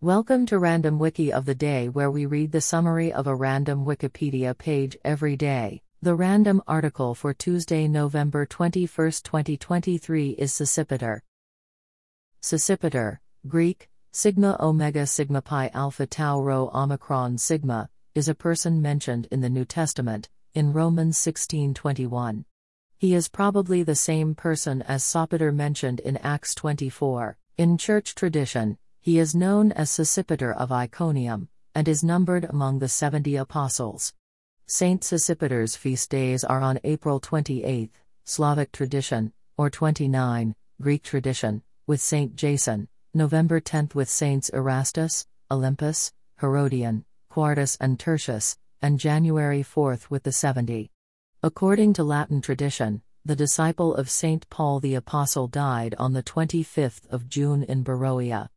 Welcome to Random Wiki of the Day, where we read the summary of a random Wikipedia page every day. The random article for Tuesday, November 21, 2023 is Sosipater. Sosipater, Greek, Sigma Omega Sigma Pi Alpha Tau Rho Omicron Sigma, is a person mentioned in the New Testament, in Romans 16:21. He is probably the same person as Sopater mentioned in Acts 24. In church tradition, he is known as Sosipater of Iconium, and is numbered among the 70 apostles. Saint Sosipater's feast days are on April 28, Slavic tradition, or 29, Greek tradition, with Saint Jason, November 10 with Saints Erastus, Olympas, Herodian, Quartus, and Tertius, and January 4 with the 70. According to Latin tradition, the disciple of Saint Paul the Apostle died on the 25th of June in Beroea.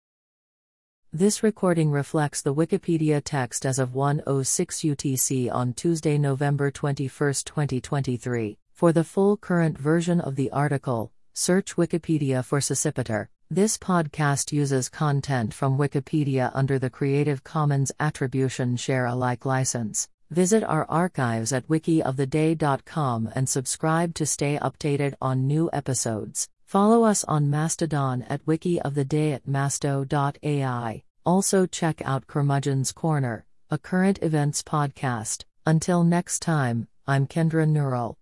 This recording reflects the Wikipedia text as of 106 UTC on Tuesday, November 21, 2023. For the full current version of the article, search Wikipedia for Sosipater. This podcast uses content from Wikipedia under the Creative Commons Attribution Share Alike license. Visit our archives at wikioftheday.com and subscribe to stay updated on new episodes. Follow us on Mastodon at wiki of the day at masto.ai. Also check out Curmudgeon's Corner, a current events podcast. Until next time, I'm Kendra Neural.